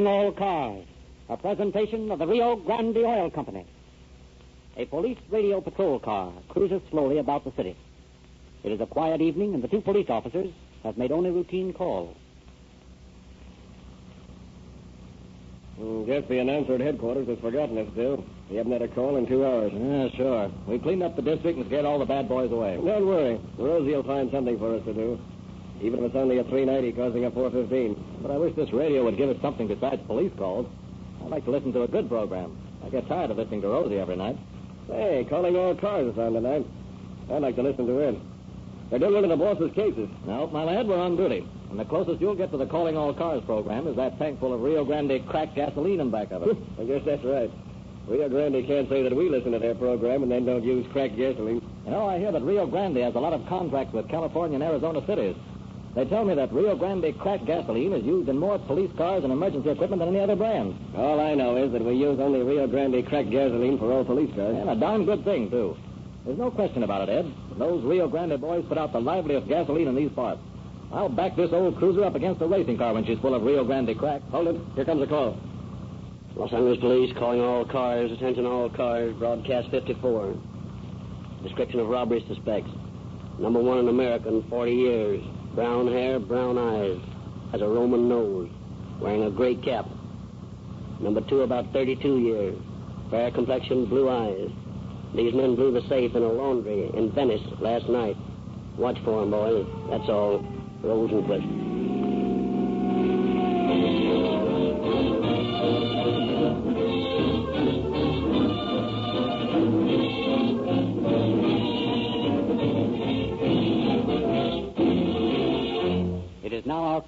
Calling all cars. A presentation of the Rio Grande Oil Company. A police radio patrol car cruises slowly about the city. It is a quiet evening, and the two police officers have made only routine calls. Mm, guess the announcer at headquarters has forgotten us, Bill. We haven't had a call in two hours. Yeah, sure. We cleaned up the district and scared all the bad boys away. Don't worry. Rosie will find something for us to do. Even if it's only a 390 causing a 415. But I wish this radio would give us something besides police calls. I'd like to listen to a good program. I get tired of listening to Rosie every night. Hey, calling all cars is on tonight. I'd like to listen to it. They're doing one of the boss's cases. No, my lad, we're on duty. And the closest you'll get to the Calling All Cars program is that tank full of Rio Grande cracked gasoline in back of it. I guess that's right. Rio Grande can't say that we listen to their program and then don't use cracked gasoline. You know, I hear that Rio Grande has a lot of contracts with California and Arizona cities. They tell me that Rio Grande cracked gasoline is used in more police cars and emergency equipment than any other brand. All I know is that we use only Rio Grande cracked gasoline for all police cars. And a darn good thing, too. There's no question about it, Ed. Those Rio Grande boys put out the liveliest gasoline in these parts. I'll back this old cruiser up against a racing car when she's full of Rio Grande crack. Hold it. Here comes a call. Los Angeles Police calling all cars. Attention all cars. Broadcast 54. Description of robbery suspects. Number one in America in 40 years. Brown hair, brown eyes. Has a Roman nose. Wearing a gray cap. Number two about 32 years. Fair complexion, blue eyes. These men blew the safe in a laundry in Venice last night. Watch for 'em, boys. That's all. Rosenquist.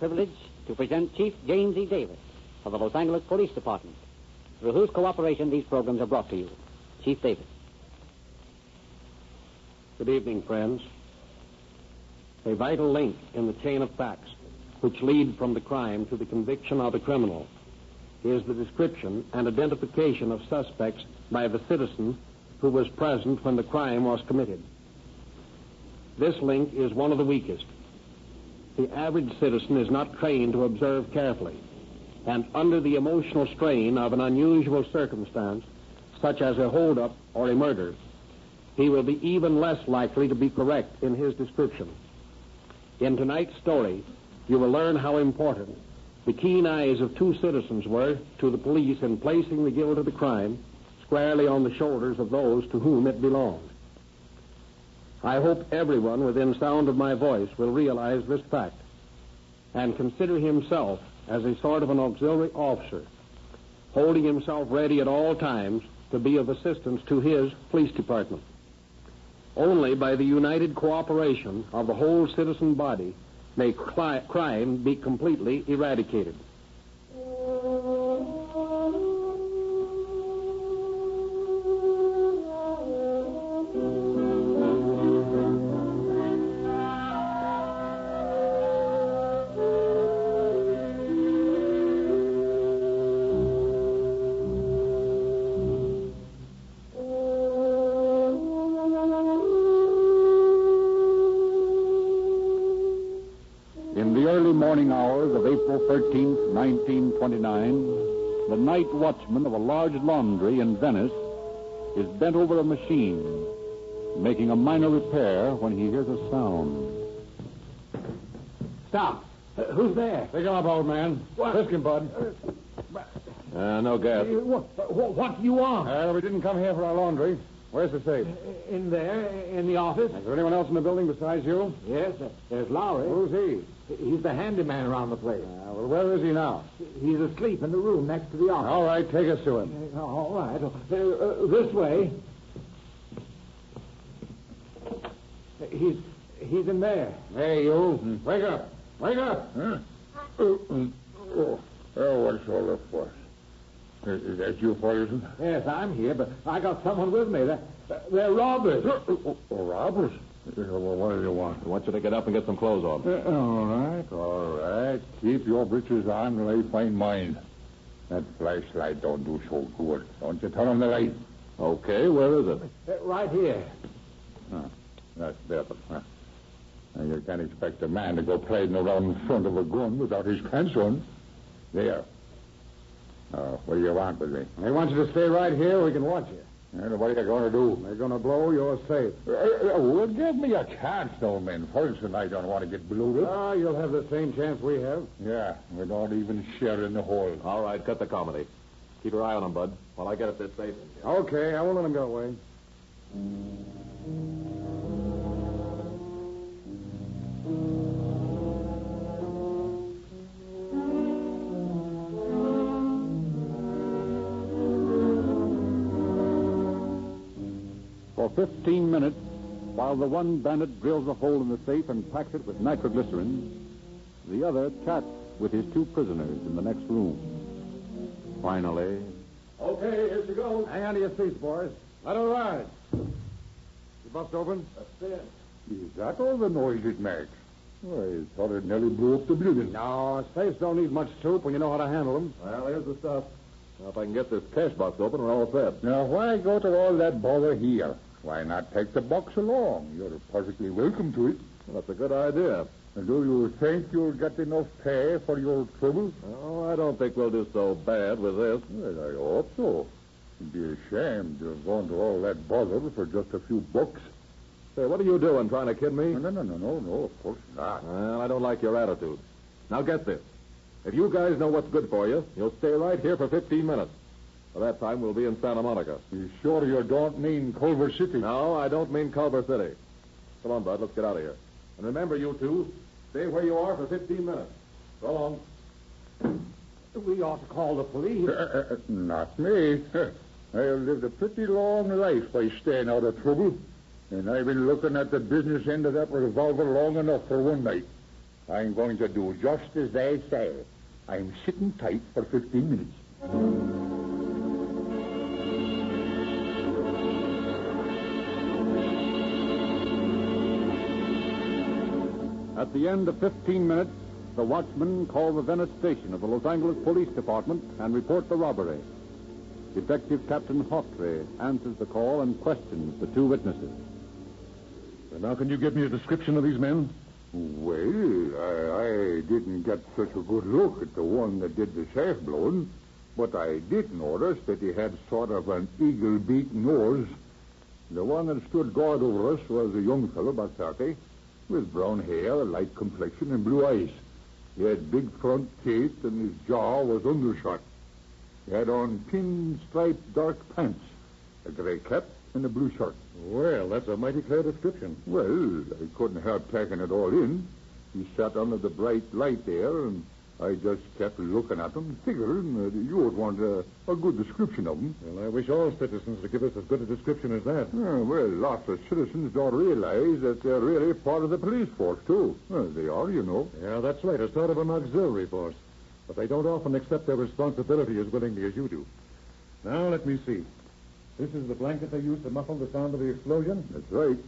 Privilege to present Chief James E. Davis of the Los Angeles Police Department, through whose cooperation these programs are brought to you. Chief Davis. Good evening, friends. A vital link in the chain of facts which lead from the crime to the conviction of the criminal is the description and identification of suspects by the citizen who was present when the crime was committed. This link is one of the weakest. The average citizen is not trained to observe carefully, and under the emotional strain of an unusual circumstance, such as a holdup or a murder, he will be even less likely to be correct in his description. In tonight's story, you will learn how important the keen eyes of two citizens were to the police in placing the guilt of the crime squarely on the shoulders of those to whom it belonged. I hope everyone within sound of my voice will realize this fact and consider himself as a sort of an auxiliary officer, holding himself ready at all times to be of assistance to his police department. Only by the united cooperation of the whole citizen body may crime be completely eradicated. The early morning hours of April 13th, 1929, the night watchman of a large laundry in Venice is bent over a machine, making a minor repair when he hears a sound. Stop. Uh, who's there? Pick him up, old man. What? Frisk him, bud. Uh, no gas. What, what, what do you want? Uh, we didn't come here for our laundry. Where's the safe? in there, in the office? Is there anyone else in the building besides you? Yes, uh, there's Lowry. Who's he? He's the handyman around the place. Uh, well, where is he now? He's asleep in the room next to the office. All right, take us to him. Uh, all right. Uh, uh, this way. Uh, He's he's in there. Hey, you. Wake up. Wake up. Huh? Oh, oh, oh, what's all the fuss? Is, is that you, Ferguson? Yes, I'm here, but I got someone with me. They're, they're robbers. Oh, oh, robbers? Well, what do you want? I want you to get up and get some clothes on. Uh, all right, all right. Keep your breeches on till I find mine. That flashlight don't do so good. Don't you turn on the light? Okay, where is it? Uh, right here. Huh. That's better. Huh. Now, you can't expect a man to go parading around in front of a gun without his pants on. There. Oh, what do you want with me? I want you to stay right here. We can watch you. And what are you going to do? They're going to blow your safe. Uh, uh, well, give me a chance, old man. First, and I don't want to get bloated. Ah, you'll have the same chance we have. Yeah, we don't even share in the hole. All right, cut the comedy. Keep your eye on him, Bud, while I get at this safe. Okay, I won't let them get away. For 15 minutes, while the one bandit drills a hole in the safe and packs it with nitroglycerin, the other chats with his two prisoners in the next room. Finally, Okay, here she goes. Hang on to your seats, boys. Let her ride. You bust open? That's it. is that all the noise it makes? Well, I thought it nearly blew up the building. No, safes don't need much soup when you know how to handle them. Well, here's the stuff. Now, if I can get this cash box open, we're all set. Now, why go to all that bother here? Why not take the box along? You're perfectly welcome to it. Well, that's a good idea. And do you think you'll get enough pay for your trouble? Oh, I don't think we'll do so bad with this. Well, I hope so. It'd be a shame to have gone to all that bother for just a few bucks. Say, what are you doing, trying to kid me? No, no, no, no, no, of course not. Well, I don't like your attitude. Now, get this. If you guys know what's good for you, you'll stay right here for 15 minutes. By that time, we'll be in Santa Monica. You sure you don't mean Culver City? No, I don't mean Culver City. Come on, Bud, let's get out of here. And remember, you two, stay where you are for 15 minutes. So long. We ought to call the police. Uh, uh, not me. I've lived a pretty long life by staying out of trouble. And I've been looking at the business end of that revolver long enough for one night. I'm going to do just as they say. I'm sitting tight for 15 minutes. At the end of 15 minutes, the watchman called the Venice station of the Los Angeles Police Department and report the robbery. Detective Captain Hawtrey answers the call and questions the two witnesses. Now, can you give me a description of these men? Well, I, I didn't get such a good look at the one that did the safe blowing, but I did notice that he had sort of an eagle beak nose. The one that stood guard over us was a young fellow, about 30, with brown hair, a light complexion, and blue eyes. He had big front teeth, and his jaw was undershot. He had on pin-striped dark pants, a gray cap, and a blue shirt. Well, that's a mighty clear description. Well, I couldn't help taking it all in. He sat under the bright light there, and I just kept looking at them, figuring that you would want a, a good description of them. Well, I wish all citizens would give us as good a description as that. Yeah, well, lots of citizens don't realize that they're really part of the police force, too. Well, they are, you know. Yeah, that's right. A sort of an auxiliary force. But they don't often accept their responsibility as willingly as you do. Now, let me see. This is the blanket they used to muffle the sound of the explosion? That's right.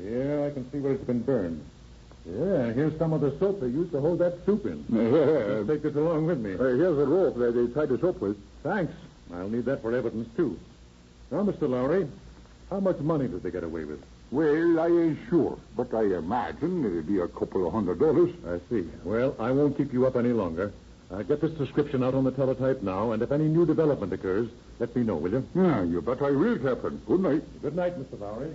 Yeah, I can see where it's been burned. Yeah, here's some of the soap they used to hold that soup in. Uh, Just take this along with me. here's the rope that they tied us up with. Thanks. I'll need that for evidence, too. Now, Mr. Lowry, how much money did they get away with? Well, I ain't sure, but I imagine it'd be a couple of hundred dollars. I see. Well, I won't keep you up any longer. I'll get this description out on the teletype now, and if any new development occurs, let me know, will you? Yeah, you bet I will, Captain. Good night. Good night, Mr. Lowry.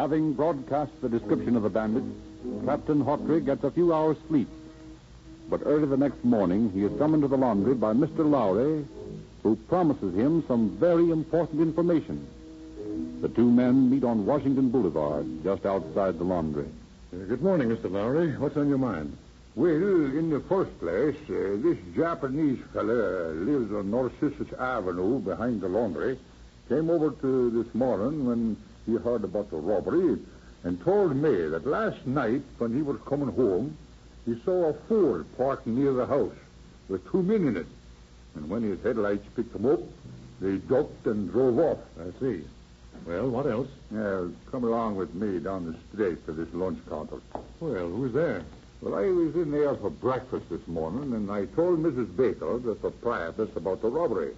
Having broadcast the description of the bandit, Captain Hawtrey gets a few hours' sleep. But early the next morning, he is summoned to the laundry by Mr. Lowry, who promises him some very important information. The two men meet on Washington Boulevard, just outside the laundry. Uh, good morning, Mr. Lowry. What's on your mind? Well, in the first place, uh, this Japanese fella lives on Narcissus Avenue behind the laundry. Came over to this morning when he heard about the robbery and told me that last night when he was coming home, he saw a Ford parked near the house with two men in it. And when his headlights picked them up, they ducked and drove off. I see. Well, what else? Yeah, come along with me down the street to this lunch counter. Well, who's there? Well, I was in there for breakfast this morning, and I told Mrs. Baker, the proprietress, about the robbery.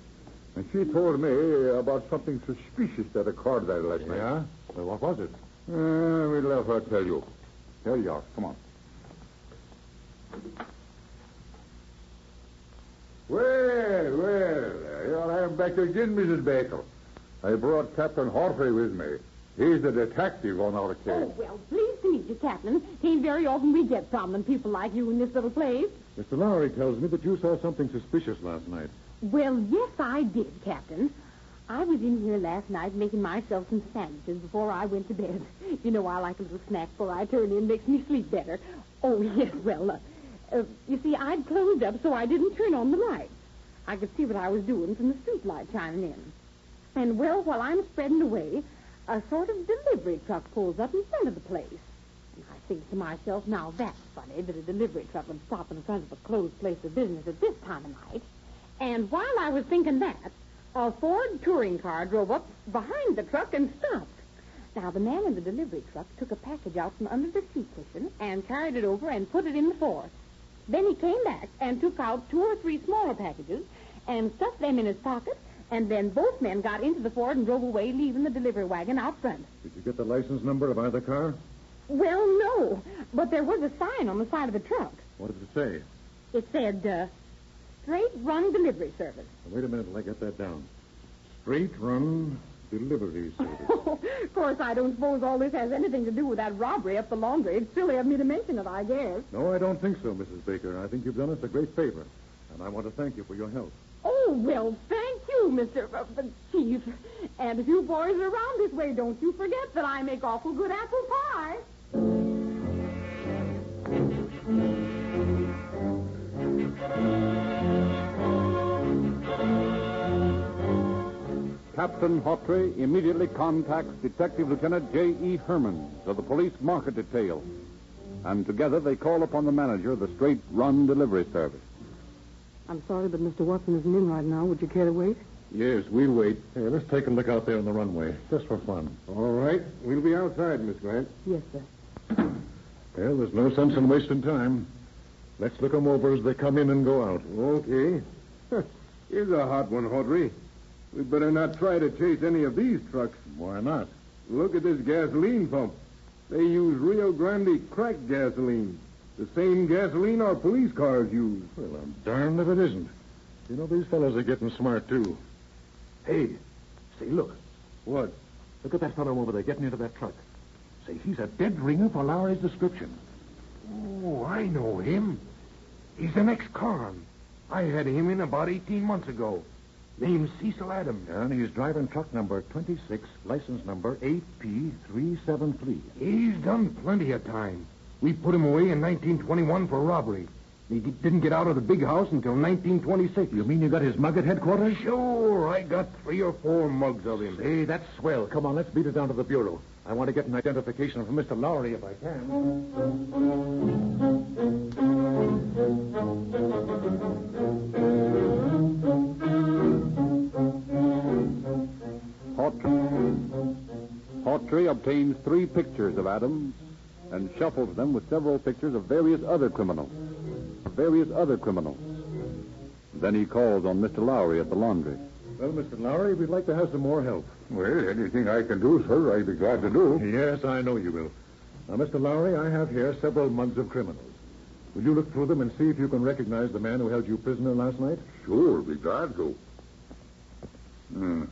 And she told me about something suspicious that occurred there last night. Yeah? Well, what was it? Uh, we'll let her tell you. Here you are. Come on. Well, well, here I am back again, Mrs. Baker. I brought Captain Hawtrey with me. He's the detective on our case. Oh, well, pleased to meet you, Captain. Ain't very often we get prominent people like you in this little place. Mr. Lowry tells me that you saw something suspicious last night. Well, yes, I did, Captain. I was in here last night making myself some sandwiches before I went to bed. You know, I like a little snack before I turn in. Makes me sleep better. Oh, yes, well, uh, uh, you see, I'd closed up, so I didn't turn on the lights. I could see what I was doing from the street light shining in. And, well, while I'm spreading away, a sort of delivery truck pulls up in front of the place. Think to myself, now that's funny that a delivery truck would stop in front of a closed place of business at this time of night. And while I was thinking that, a Ford touring car drove up behind the truck and stopped. Now, the man in the delivery truck took a package out from under the seat cushion and carried it over and put it in the Ford. Then he came back and took out two or three smaller packages and stuffed them in his pocket, and then both men got into the Ford and drove away, leaving the delivery wagon out front. Did you get the license number of either car? Well, no, but there was a sign on the side of the truck. What did it say? It said, uh, Straight Run Delivery Service. Wait a minute till I get that down. Straight run delivery service. of course, I don't suppose all this has anything to do with that robbery up the laundry. It's silly of me to mention it, I guess. no, I don't think so, Mrs. Baker. I think you've done us a great favor, and I want to thank you for your help. Oh, well, thank you, Mr. Uh, uh, Chief. And if you boys are around this way, don't you forget that I make awful good apple pie. Captain Hawtrey immediately contacts Detective Lieutenant J.E. Herman of the police market detail. And together they call upon the manager of the straight run delivery service. I'm sorry, but Mr. Watson isn't in right now. Would you care to wait? Yes, we'll wait. Hey, let's take a look out there on the runway, just for fun. All right. We'll be outside, Miss Grant. Yes, sir. Well, there's no sense in wasting time. Let's look 'em over as they come in and go out. Okay. Here's a hot one, Hawtrey. We'd better not try to chase any of these trucks. Why not? Look at this gasoline pump. They use Rio Grande cracked gasoline. The same gasoline our police cars use. Well, I'm darned if it isn't. You know, these fellows are getting smart, too. Hey, say, look. What? Look at that fellow over there getting into that truck. Say, he's a dead ringer for Lowry's description. Oh, I know him. He's an ex-con. I had him in about 18 months ago. Name's Cecil Adams. And he's driving truck number 26, license number AP373. He's done plenty of time. We put him away in 1921 for robbery. He didn't get out of the big house until 1926. You mean you got his mug at headquarters? Sure, I got three or four mugs of him. Hey, that's swell. Come on, let's beat it down to the bureau. I want to get an identification from Mr. Lowry if I can. Hawtrey, Hawtrey obtains three pictures of Adams and shuffles them with several pictures of various other criminals. Various other criminals. Then he calls on Mr. Lowry at the laundry. Well, Mr. Lowry, we'd like to have some more help. Well, anything I can do, sir, I'd be glad to do. Yes, I know you will. Now, Mr. Lowry, I have here several mugs of criminals. Will you look through them and see if you can recognize the man who held you prisoner last night? Sure, be glad to. Hmm.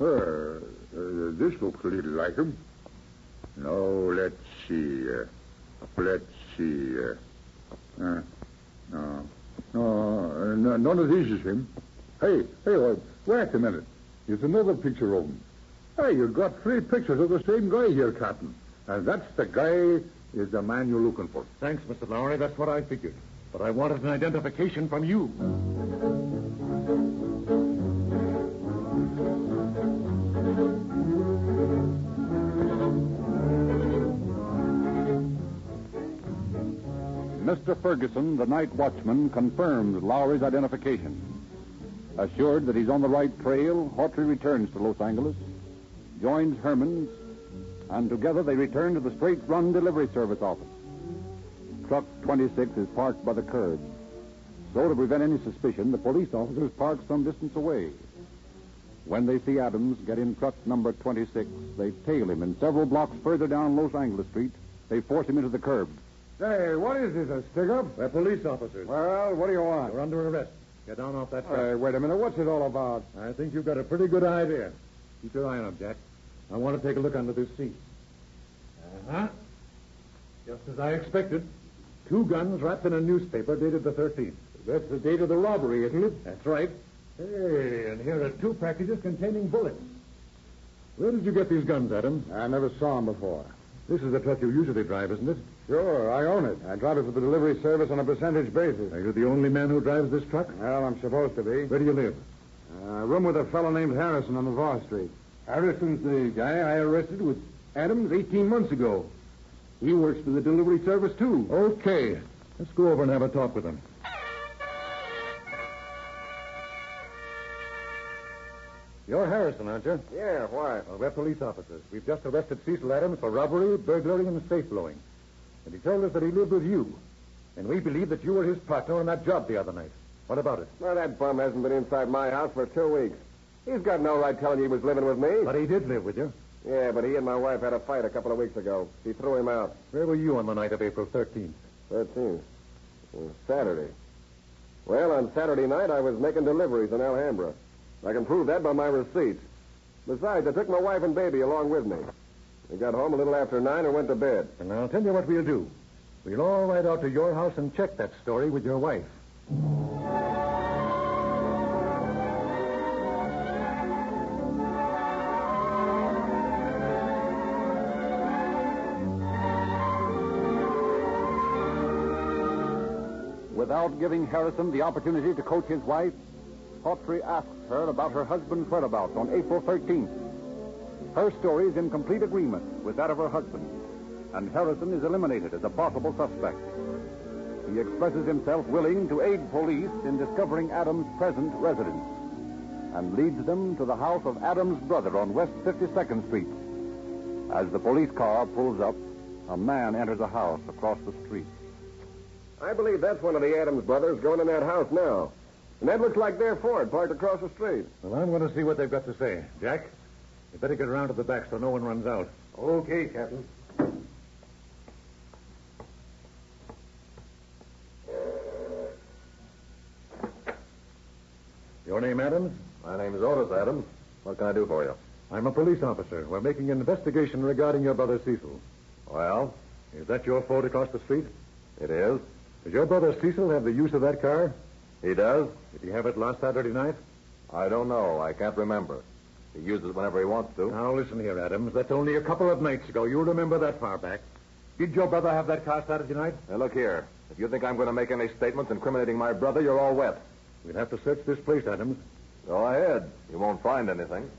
Uh, uh, this looks a little like him. Now, let's see. Uh, let's see. Uh, uh, no, no, no, none of these is him. Hey, hey, wait, wait a minute. Here's another picture of him. Hey, you've got three pictures of the same guy here, Captain. And that's the guy is the man you're looking for. Thanks, Mr. Lowry. That's what I figured. But I wanted an identification from you. Mr. Ferguson, the night watchman, confirms Lowry's identification. Assured that he's on the right trail, Hawtrey returns to Los Angeles, joins Herman's, and together they return to the straight run delivery service office. Truck 26 is parked by the curb. So, to prevent any suspicion, the police officers park some distance away. When they see Adams get in truck number 26, they tail him, and several blocks further down Los Angeles Street, they force him into the curb. Say, what is this, a stick-up? They're police officers. Well, what do you want? You're under arrest. Get down off that truck. Hey, wait a minute. What's it all about? I think you've got a pretty good idea. Keep your eye on him, Jack. I want to take a look under this seat. Uh-huh. Just as I expected. Two guns wrapped in a newspaper dated the 13th. That's the date of the robbery, isn't it? That's right. Hey, and here are two packages containing bullets. Where did you get these guns, Adam? I never saw them before. This is the truck you usually drive, isn't it? Sure, I own it. I drive it for the delivery service on a percentage basis. Are you the only man who drives this truck? Well, I'm supposed to be. Where do you live? Uh, room with a fellow named Harrison on the Vos Street. Harrison's the guy I arrested with Adams 18 months ago. He works for the delivery service, too. Okay. Let's go over and have a talk with him. You're Harrison, aren't you? Yeah, why? Well, we're police officers. We've just arrested Cecil Adams for robbery, burglary, and safe blowing. And he told us that he lived with you. And we believe that you were his partner on that job the other night. What about it? Well, that bum hasn't been inside my house for two weeks. He's got no right telling you he was living with me. But he did live with you. Yeah, but he and my wife had a fight a couple of weeks ago. She threw him out. Where were you on the night of April 13th? 13th. Uh, Saturday. Well, on Saturday night, I was making deliveries in Alhambra. I can prove that by my receipts. Besides, I took my wife and baby along with me. We got home a little after nine and went to bed. And I'll tell you what we'll do. We'll all ride out to your house and check that story with your wife. Without giving Harrison the opportunity to coach his wife, Hawtrey asks her about her husband's whereabouts on April 13th. Her story is in complete agreement with that of her husband, and Harrison is eliminated as a possible suspect. He expresses himself willing to aid police in discovering Adams' present residence and leads them to the house of Adams' brother on West 52nd Street. As the police car pulls up, a man enters a house across the street. I believe that's one of the Adams brothers going in that house now. And that looks like their Ford parked across the street. Well, I'm going to see what they've got to say. Jack, you better get around to the back so no one runs out. Okay, Captain. Your name, Adams? My name is Otis Adams. What can I do for you? I'm a police officer. We're making an investigation regarding your brother Cecil. Well, Is that your Ford across the street? it is. Does your brother Cecil have the use of that car? He does? Did he have it last Saturday night? I don't know. I can't remember. He uses it whenever he wants to. Now, listen here, Adams. That's only a couple of nights ago. You'll remember that far back. Did your brother have that car Saturday night? Now, look here. If you think I'm going to make any statements incriminating my brother, you're all wet. We'll have to search this place, Adams. Go ahead. You won't find anything.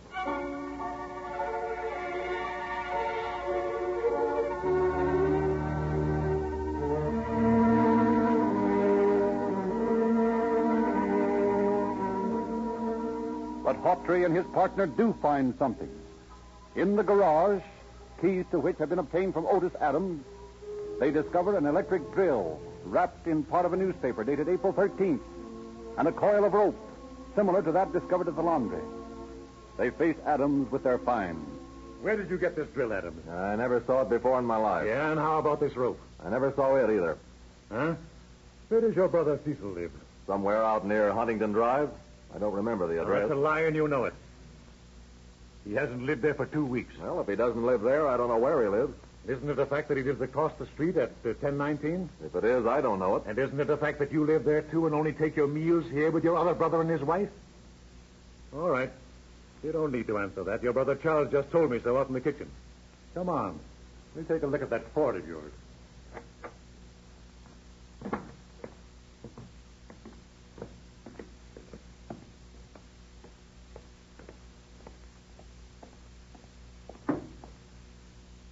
Hawtrey and his partner do find something. In the garage, keys to which have been obtained from Otis Adams, they discover an electric drill wrapped in part of a newspaper dated April 13th and a coil of rope similar to that discovered at the laundry. They face Adams with their find. Where did you get this drill, Adams? I never saw it before in my life. Yeah, and how about this rope? I never saw it either. Huh? Where does your brother Cecil live? Somewhere out near Huntington Drive. I don't remember the address. That's a lie, and you know it. He hasn't lived there for two weeks. Well, if he doesn't live there, I don't know where he lives. Isn't it a fact that he lives across the street at uh, 1019? If it is, I don't know it. And isn't it a fact that you live there, too, and only take your meals here with your other brother and his wife? All right. You don't need to answer that. Your brother Charles just told me so out in the kitchen. Come on. Let me take a look at that Ford of yours.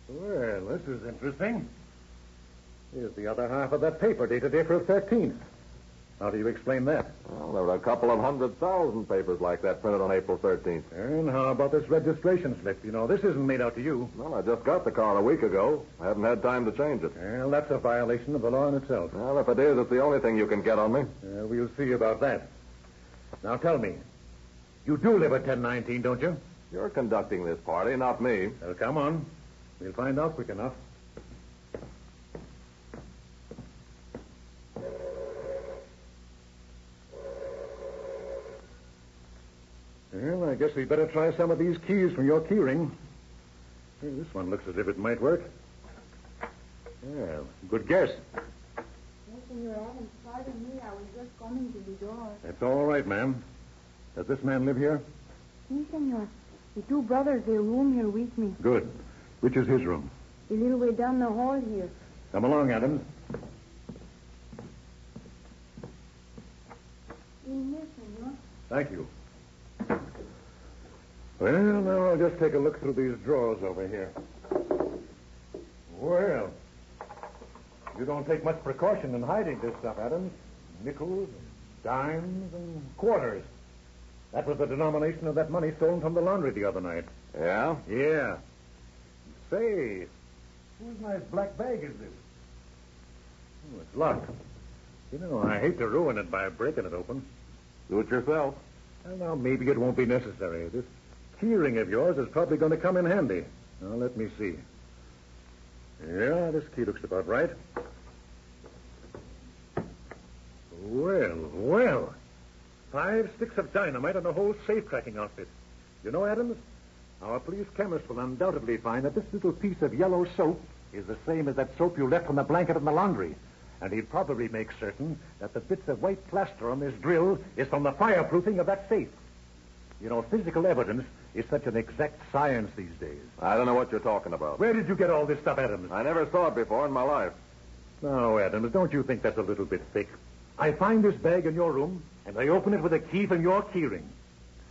Well, this is interesting. Here's the other half of that paper dated April 13th. How do you explain that? Well, there were a couple of hundred thousand papers like that printed on April 13th. And how about this registration slip? You know, this isn't made out to you. Well, I just got the car a week ago. I haven't had time to change it. Well, that's a violation of the law in itself. Well, if it is, it's the only thing you can get on me. Uh, we'll see about that. Now tell me, You do live at 1019, don't you? You're conducting this party, not me. Well, come on. We'll find out quick enough. Well, I guess we'd better try some of these keys from your keyring. Hey, this one looks as if it might work. Well, good guess. Yes, Senor Adams, pardon me. I was just coming to the door. That's all right, ma'am. Does this man live here? Si, senor. The two brothers, they room here with me. Good. Which is his room? A little way down the hall here. Come along, Adams. Thank you. Well, now I'll just take a look through these drawers over here. Well, you don't take much precaution in hiding this stuff, Adams. Nickels, and dimes, and quarters. That was the denomination of that money stolen from the laundry the other night. Yeah? Yeah. Say, whose nice black bag is this? Oh, it's locked. You know, I hate to ruin it by breaking it open. Do it yourself. Well, now, maybe it won't be necessary. This keyring of yours is probably going to come in handy. Now, let me see. Yeah, this key looks about right. Well, well. Five sticks of dynamite and a whole safe cracking outfit. You know, Adams, our police chemist will undoubtedly find that this little piece of yellow soap is the same as that soap you left on the blanket in the laundry. And he'd probably make certain that the bits of white plaster on this drill is from the fireproofing of that safe. You know, physical evidence is such an exact science these days. I don't know what you're talking about. Where did you get all this stuff, Adams? I never saw it before in my life. Now, Adams, don't you think that's a little bit thick? I find this bag in your room, and I open it with a key from your keyring.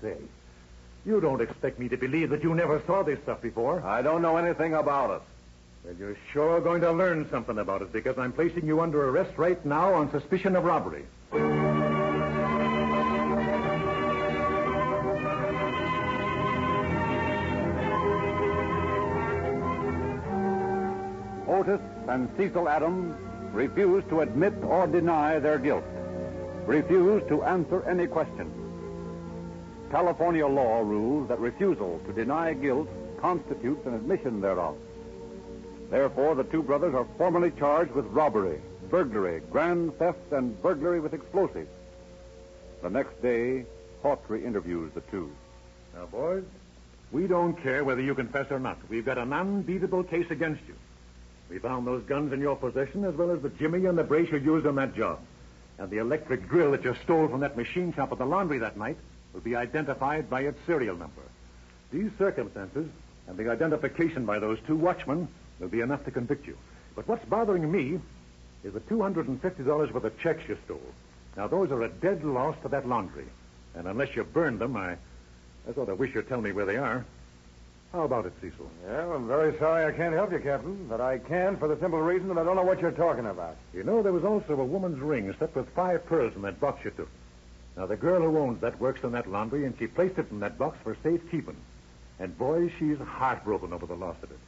Say, you don't expect me to believe that you never saw this stuff before. I don't know anything about it. Well, you're sure going to learn something about it because I'm placing you under arrest right now on suspicion of robbery. Otis and Cecil Adams refuse to admit or deny their guilt, refuse to answer any questions. California law rules that refusal to deny guilt constitutes an admission thereof. Therefore, the two brothers are formally charged with robbery, burglary, grand theft, and burglary with explosives. The next day, Hawtrey interviews the two. Now, boys, we don't care whether you confess or not. We've got an unbeatable case against you. We found those guns in your possession as well as the jimmy and the brace you used on that job. And the electric drill that you stole from that machine shop at the laundry that night will be identified by its serial number. These circumstances and the identification by those two watchmen will be enough to convict you. But what's bothering me is the $250 worth of checks you stole. Now, those are a dead loss to that laundry. And unless you burned them, I, I sort of wish you'd tell me where they are. How about it, Cecil? Yeah, I'm very sorry I can't help you, Captain, but I can for the simple reason that I don't know what you're talking about. You know, there was also a woman's ring set with five pearls in that box you took. Now, the girl who owns that works in that laundry, and she placed it in that box for safekeeping. And, boy, she's heartbroken over the loss of it.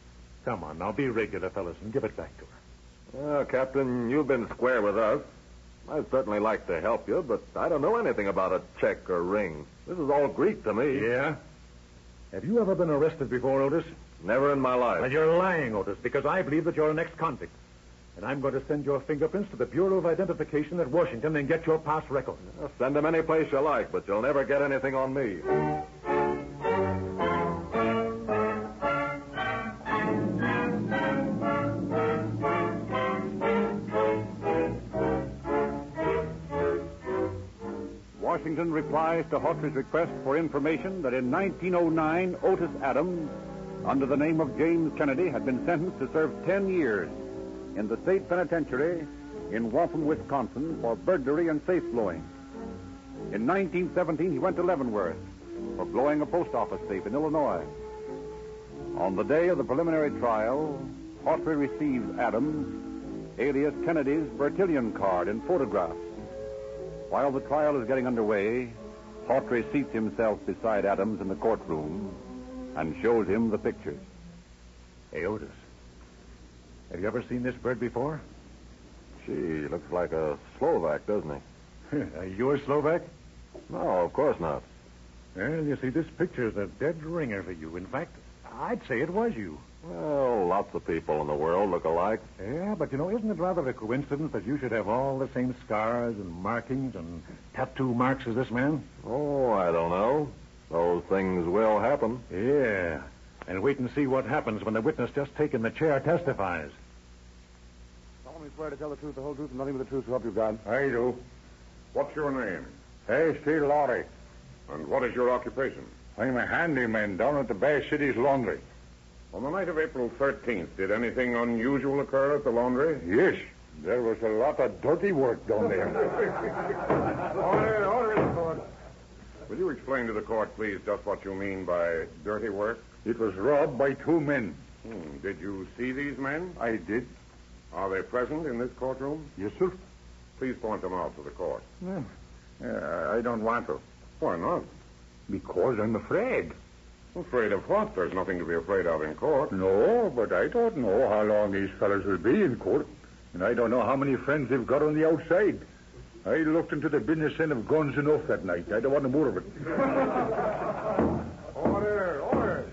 Come on, now, be regular, fellas, and give it back to her. Well, Captain, you've been square with us. I'd certainly like to help you, but I don't know anything about a check or ring. This is all Greek to me. Yeah? Have you ever been arrested before, Otis? Never in my life. Well, you're lying, Otis, because I believe that you're an ex-convict. And I'm going to send your fingerprints to the Bureau of Identification at Washington and get your past record. Send them any place you like, but you'll never get anything on me. Washington replies to Hawtrey's request for information that in 1909, Otis Adams, under the name of James Kennedy, had been sentenced to serve 10 years in the state penitentiary in Waupun, Wisconsin, for burglary and safe blowing. In 1917, he went to Leavenworth for blowing a post office safe in Illinois. On the day of the preliminary trial, Hawtrey receives Adams, alias Kennedy's Bertillon card and photographs. While the trial is getting underway, Hawtrey seats himself beside Adams in the courtroom and shows him the pictures. Hey, Otis. Have you ever seen this bird before? Gee, looks like a Slovak, doesn't he? Are you a Slovak? No, of course not. Well, you see, this picture's a dead ringer for you. In fact, I'd say it was you. Well, lots of people in the world look alike. Yeah, but you know, isn't it rather a coincidence that you should have all the same scars and markings and tattoo marks as this man? Oh, I don't know. Those things will happen. Yeah. And wait and see what happens when the witness just taken the chair testifies. solemnly swear to tell the truth, the whole truth, and nothing but the truth, so help you God. I do. What's your name? H.T. Lowry. And what is your occupation? I'm a handyman down at the Bay City's laundry. On the night of April 13th, did anything unusual occur at the laundry? Yes, there was a lot of dirty work down there. order, order in the court. Will you explain to the court, please, just what you mean by dirty work? It was robbed by two men. Hmm. Did you see these men? I did. Are they present in this courtroom? Yes, sir. Please point them out to the court. No. Uh, I don't want to. Why not? Because I'm afraid. Afraid of what? There's nothing to be afraid of in court. No, but I don't know how long these fellows will be in court. And I don't know how many friends they've got on the outside. I looked into the business end of guns enough that night. I don't want more of it. order, order.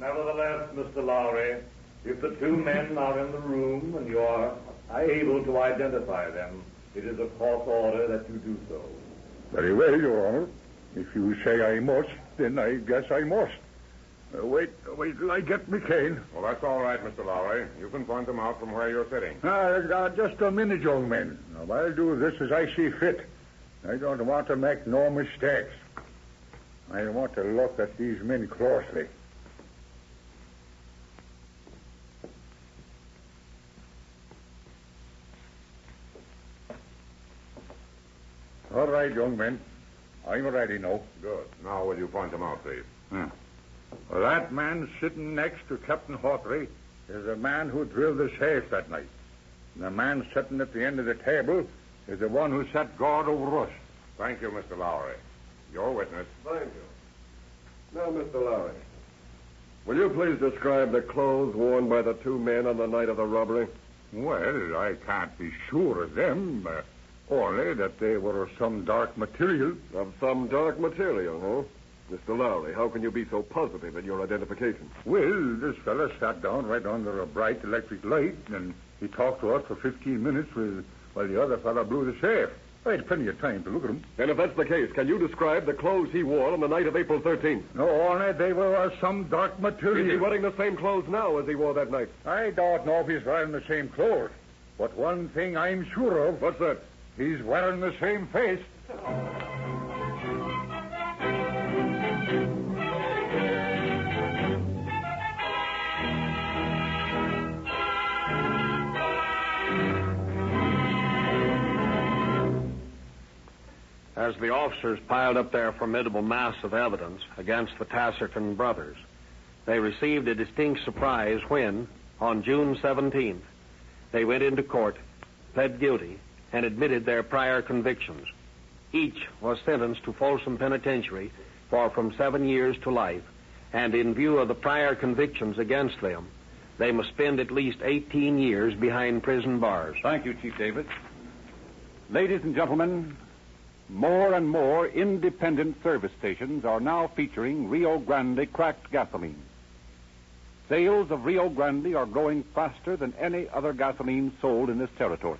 Nevertheless, Mr. Lowry, if the two men are in the room and you are able to identify them, it is of course order that you do so. Very well, Your Honor. If you say I must, then I guess I must. Uh, wait, wait till I get my cane. Well, that's all right, Mr. Lowry. You can point them out from where you're sitting. Uh, uh, just a minute, young man. Now, I'll do this as I see fit. I don't want to make no mistakes. I want to look at these men closely. All right, young men. I'm ready now. Good. Now, will you point them out, please? Hmm. Well, that man sitting next to Captain Hawtrey is the man who drilled the safe that night. And the man sitting at the end of the table is the one who set guard over us. Thank you, Mr. Lowry. Your witness. Thank you. Now, Mr. Lowry, will you please describe the clothes worn by the two men on the night of the robbery? Well, I can't be sure of them. Uh, only that they were of some dark material. Of some dark material, huh? Mr. Lowry, how can you be so positive in your identification? Well, this fellow sat down right under a bright electric light, and he talked to us for 15 minutes with, while the other fellow blew the safe. I had plenty of time to look at him. And if that's the case, can you describe the clothes he wore on the night of April 13th? No, only they were of some dark material. Is he wearing the same clothes now as he wore that night? I don't know if he's wearing the same clothes. But one thing I'm sure of. What's that? He's wearing the same face. As the officers piled up their formidable mass of evidence against the Tasserton brothers, they received a distinct surprise when, on June 17th, they went into court, pled guilty, and admitted their prior convictions. Each was sentenced to Folsom Penitentiary for from seven years to life, and in view of the prior convictions against them, they must spend at least 18 years behind prison bars. Thank you, Chief Davis. Ladies and gentlemen, more and more independent service stations are now featuring Rio Grande cracked gasoline. Sales of Rio Grande are growing faster than any other gasoline sold in this territory.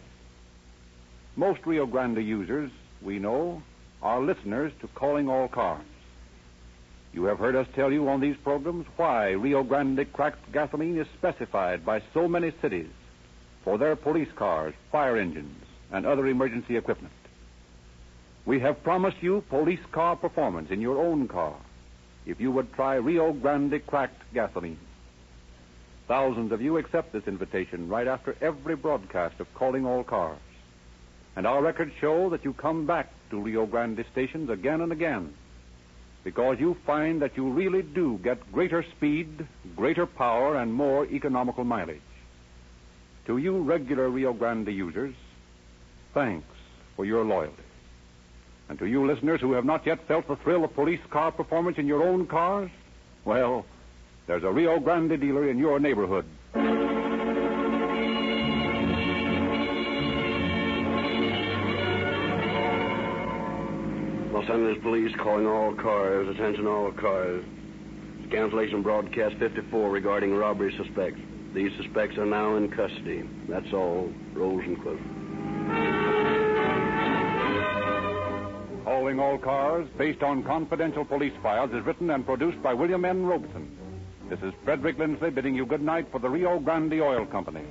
Most Rio Grande users, we know, are listeners to Calling All Cars. You have heard us tell you on these programs why Rio Grande cracked gasoline is specified by so many cities for their police cars, fire engines, and other emergency equipment. We have promised you police car performance in your own car if you would try Rio Grande cracked gasoline. Thousands of you accept this invitation right after every broadcast of Calling All Cars. And our records show that you come back to Rio Grande stations again and again because you find that you really do get greater speed, greater power, and more economical mileage. To you regular Rio Grande users, thanks for your loyalty. And to you listeners who have not yet felt the thrill of police car performance in your own cars, well, there's a Rio Grande dealer in your neighborhood. Los Angeles Police calling all cars. Attention all cars. Cancellation broadcast 54 regarding robbery suspects. These suspects are now in custody. That's all. Rosenquist. All Cars, based on confidential police files, is written and produced by William N. Robson. This is Frederick Lindsley bidding you good night for the Rio Grande Oil Company.